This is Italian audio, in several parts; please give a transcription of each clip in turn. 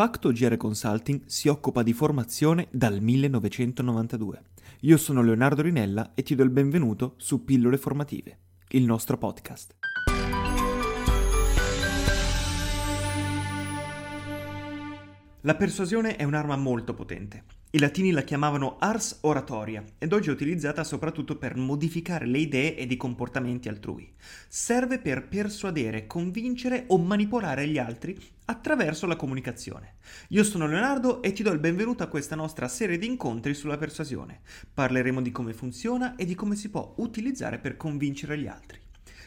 Facto GR Consulting si occupa di formazione dal 1992. Io sono Leonardo Rinella e ti do il benvenuto su Pillole Formative, il nostro podcast. La persuasione è un'arma molto potente. I latini la chiamavano ars oratoria ed oggi è utilizzata soprattutto per modificare le idee ed i comportamenti altrui. Serve per persuadere, convincere o manipolare gli altri attraverso la comunicazione. Io sono Leonardo e ti do il benvenuto a questa nostra serie di incontri sulla persuasione. Parleremo di come funziona e di come si può utilizzare per convincere gli altri.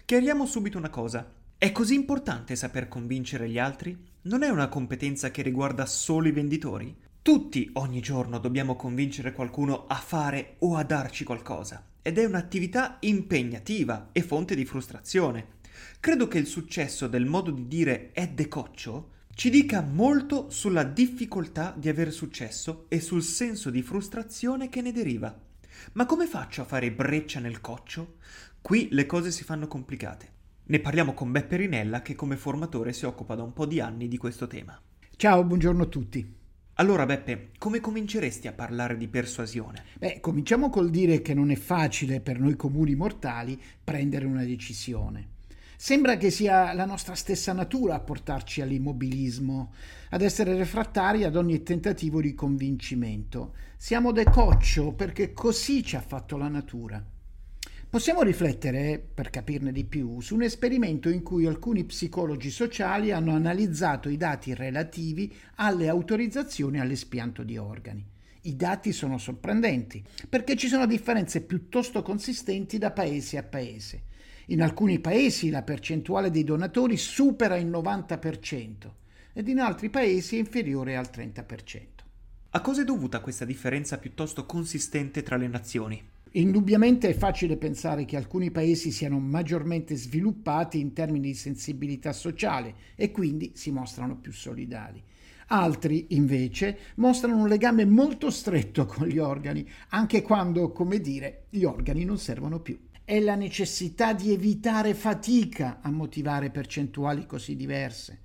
Chiariamo subito una cosa. È così importante saper convincere gli altri? Non è una competenza che riguarda solo i venditori? Tutti ogni giorno dobbiamo convincere qualcuno a fare o a darci qualcosa ed è un'attività impegnativa e fonte di frustrazione. Credo che il successo del modo di dire è decoccio ci dica molto sulla difficoltà di avere successo e sul senso di frustrazione che ne deriva. Ma come faccio a fare breccia nel coccio? Qui le cose si fanno complicate. Ne parliamo con Beppe Rinella che come formatore si occupa da un po' di anni di questo tema. Ciao, buongiorno a tutti. Allora Beppe, come cominceresti a parlare di persuasione? Beh, cominciamo col dire che non è facile per noi comuni mortali prendere una decisione. Sembra che sia la nostra stessa natura a portarci all'immobilismo, ad essere refrattari ad ogni tentativo di convincimento. Siamo decoccio perché così ci ha fatto la natura. Possiamo riflettere, per capirne di più, su un esperimento in cui alcuni psicologi sociali hanno analizzato i dati relativi alle autorizzazioni all'espianto di organi. I dati sono sorprendenti perché ci sono differenze piuttosto consistenti da paese a paese. In alcuni paesi la percentuale dei donatori supera il 90% ed in altri paesi è inferiore al 30%. A cosa è dovuta questa differenza piuttosto consistente tra le nazioni? Indubbiamente è facile pensare che alcuni paesi siano maggiormente sviluppati in termini di sensibilità sociale e quindi si mostrano più solidali. Altri, invece, mostrano un legame molto stretto con gli organi, anche quando, come dire, gli organi non servono più. È la necessità di evitare fatica a motivare percentuali così diverse.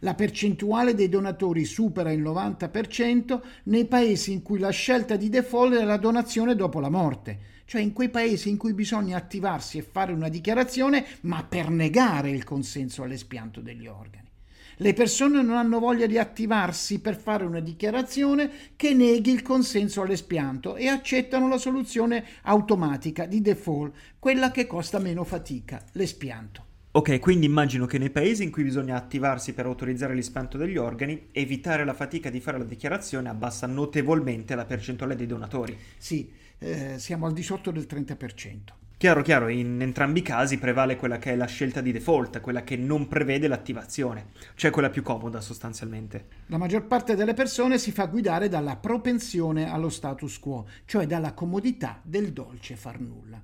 La percentuale dei donatori supera il 90% nei paesi in cui la scelta di default è la donazione dopo la morte, cioè in quei paesi in cui bisogna attivarsi e fare una dichiarazione, ma per negare il consenso all'espianto degli organi. Le persone non hanno voglia di attivarsi per fare una dichiarazione che neghi il consenso all'espianto e accettano la soluzione automatica di default, quella che costa meno fatica, l'espianto. Ok, quindi immagino che nei paesi in cui bisogna attivarsi per autorizzare l'espianto degli organi, evitare la fatica di fare la dichiarazione abbassa notevolmente la percentuale dei donatori. Sì, eh, siamo al di sotto del 30%. Chiaro, chiaro, in entrambi i casi prevale quella che è la scelta di default, quella che non prevede l'attivazione, cioè quella più comoda sostanzialmente. La maggior parte delle persone si fa guidare dalla propensione allo status quo, cioè dalla comodità del dolce far nulla.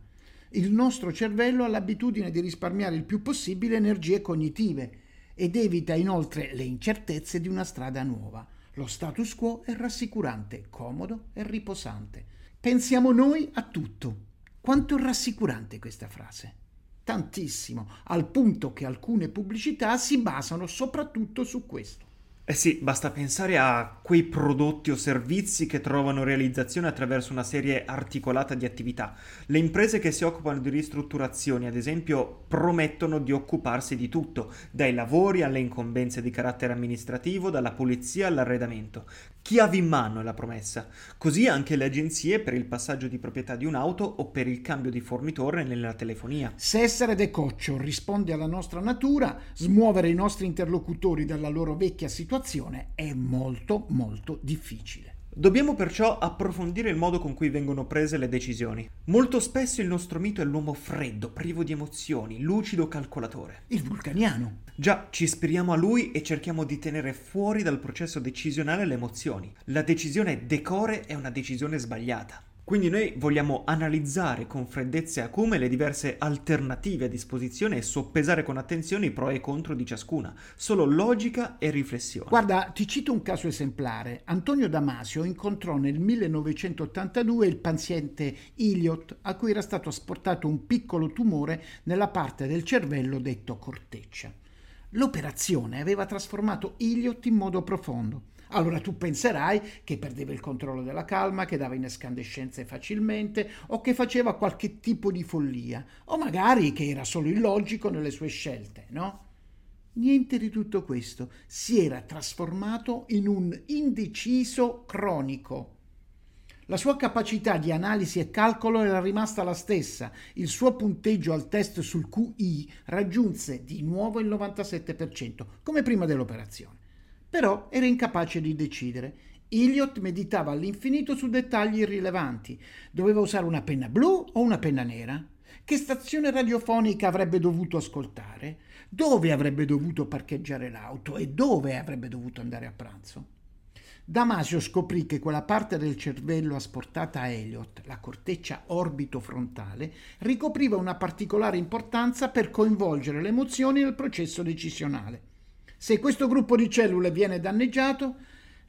Il nostro cervello ha l'abitudine di risparmiare il più possibile energie cognitive ed evita inoltre le incertezze di una strada nuova. Lo status quo è rassicurante, comodo e riposante. Pensiamo noi a tutto. Quanto rassicurante questa frase? Tantissimo, al punto che alcune pubblicità si basano soprattutto su questo. Eh sì, basta pensare a quei prodotti o servizi che trovano realizzazione attraverso una serie articolata di attività. Le imprese che si occupano di ristrutturazioni, ad esempio, promettono di occuparsi di tutto, dai lavori alle incombenze di carattere amministrativo, dalla pulizia all'arredamento. Chiavi in mano è la promessa. Così anche le agenzie per il passaggio di proprietà di un'auto o per il cambio di fornitore nella telefonia. Se essere decoccio risponde alla nostra natura, smuovere i nostri interlocutori dalla loro vecchia situazione è molto molto difficile. Dobbiamo perciò approfondire il modo con cui vengono prese le decisioni. Molto spesso il nostro mito è l'uomo freddo, privo di emozioni, lucido calcolatore. Il vulcaniano. Già, ci ispiriamo a lui e cerchiamo di tenere fuori dal processo decisionale le emozioni. La decisione decore è una decisione sbagliata. Quindi noi vogliamo analizzare con freddezza e acume le diverse alternative a disposizione e soppesare con attenzione i pro e i contro di ciascuna. Solo logica e riflessione. Guarda, ti cito un caso esemplare. Antonio Damasio incontrò nel 1982 il paziente Iliot a cui era stato asportato un piccolo tumore nella parte del cervello detto corteccia. L'operazione aveva trasformato Iliot in modo profondo. Allora tu penserai che perdeva il controllo della calma, che dava in escandescenze facilmente o che faceva qualche tipo di follia o magari che era solo illogico nelle sue scelte, no? Niente di tutto questo, si era trasformato in un indeciso cronico. La sua capacità di analisi e calcolo era rimasta la stessa. Il suo punteggio al test sul QI raggiunse di nuovo il 97%, come prima dell'operazione. Però era incapace di decidere. Elliot meditava all'infinito su dettagli irrilevanti. Doveva usare una penna blu o una penna nera? Che stazione radiofonica avrebbe dovuto ascoltare? Dove avrebbe dovuto parcheggiare l'auto? E dove avrebbe dovuto andare a pranzo? Damasio scoprì che quella parte del cervello asportata a Elliot, la corteccia orbitofrontale, ricopriva una particolare importanza per coinvolgere le emozioni nel processo decisionale. Se questo gruppo di cellule viene danneggiato,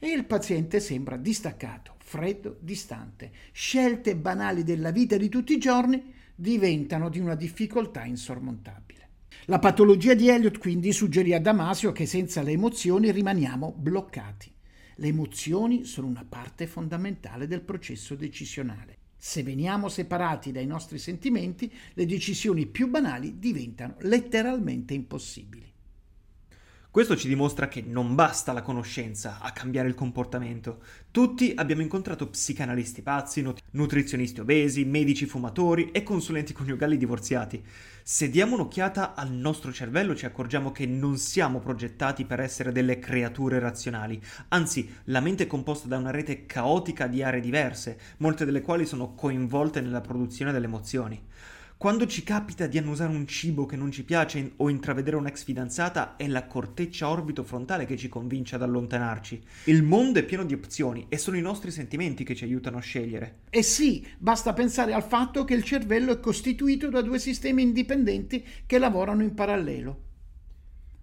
il paziente sembra distaccato, freddo, distante. Scelte banali della vita di tutti i giorni diventano di una difficoltà insormontabile. La patologia di Elliot quindi suggerì a Damasio che senza le emozioni rimaniamo bloccati. Le emozioni sono una parte fondamentale del processo decisionale. Se veniamo separati dai nostri sentimenti, le decisioni più banali diventano letteralmente impossibili. Questo ci dimostra che non basta la conoscenza a cambiare il comportamento. Tutti abbiamo incontrato psicanalisti pazzi, nutrizionisti obesi, medici fumatori e consulenti coniugali divorziati. Se diamo un'occhiata al nostro cervello ci accorgiamo che non siamo progettati per essere delle creature razionali, anzi la mente è composta da una rete caotica di aree diverse, molte delle quali sono coinvolte nella produzione delle emozioni. Quando ci capita di annusare un cibo che non ci piace o intravedere un'ex fidanzata, è la corteccia orbito frontale che ci convince ad allontanarci. Il mondo è pieno di opzioni e sono i nostri sentimenti che ci aiutano a scegliere. E sì, basta pensare al fatto che il cervello è costituito da due sistemi indipendenti che lavorano in parallelo.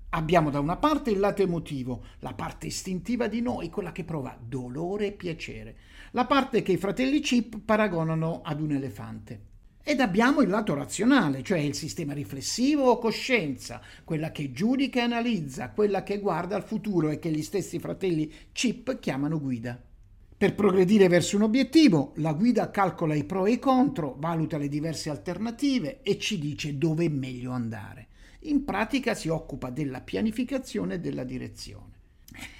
Abbiamo da una parte il lato emotivo, la parte istintiva di noi, quella che prova dolore e piacere, la parte che i fratelli Chip paragonano ad un elefante. Ed abbiamo il lato razionale, cioè il sistema riflessivo o coscienza, quella che giudica e analizza, quella che guarda al futuro e che gli stessi fratelli Chip chiamano guida. Per progredire verso un obiettivo, la guida calcola i pro e i contro, valuta le diverse alternative e ci dice dove è meglio andare. In pratica si occupa della pianificazione e della direzione.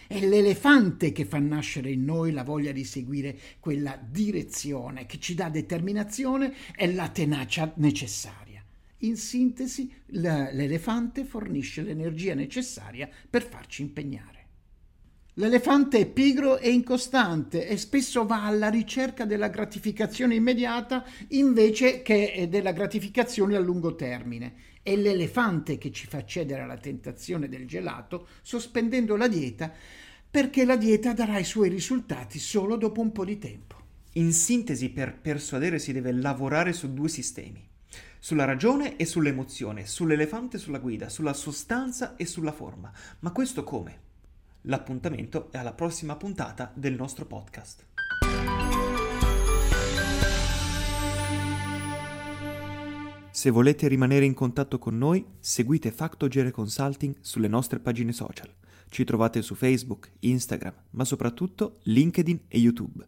È l'elefante che fa nascere in noi la voglia di seguire quella direzione che ci dà determinazione e la tenacia necessaria. In sintesi, l'elefante fornisce l'energia necessaria per farci impegnare. L'elefante è pigro e incostante e spesso va alla ricerca della gratificazione immediata invece che della gratificazione a lungo termine è l'elefante che ci fa cedere alla tentazione del gelato sospendendo la dieta perché la dieta darà i suoi risultati solo dopo un po' di tempo. In sintesi, per persuadere si deve lavorare su due sistemi. Sulla ragione e sull'emozione, sull'elefante e sulla guida, sulla sostanza e sulla forma. Ma questo come? L'appuntamento è alla prossima puntata del nostro podcast. Se volete rimanere in contatto con noi, seguite Factogere Consulting sulle nostre pagine social. Ci trovate su Facebook, Instagram, ma soprattutto LinkedIn e YouTube.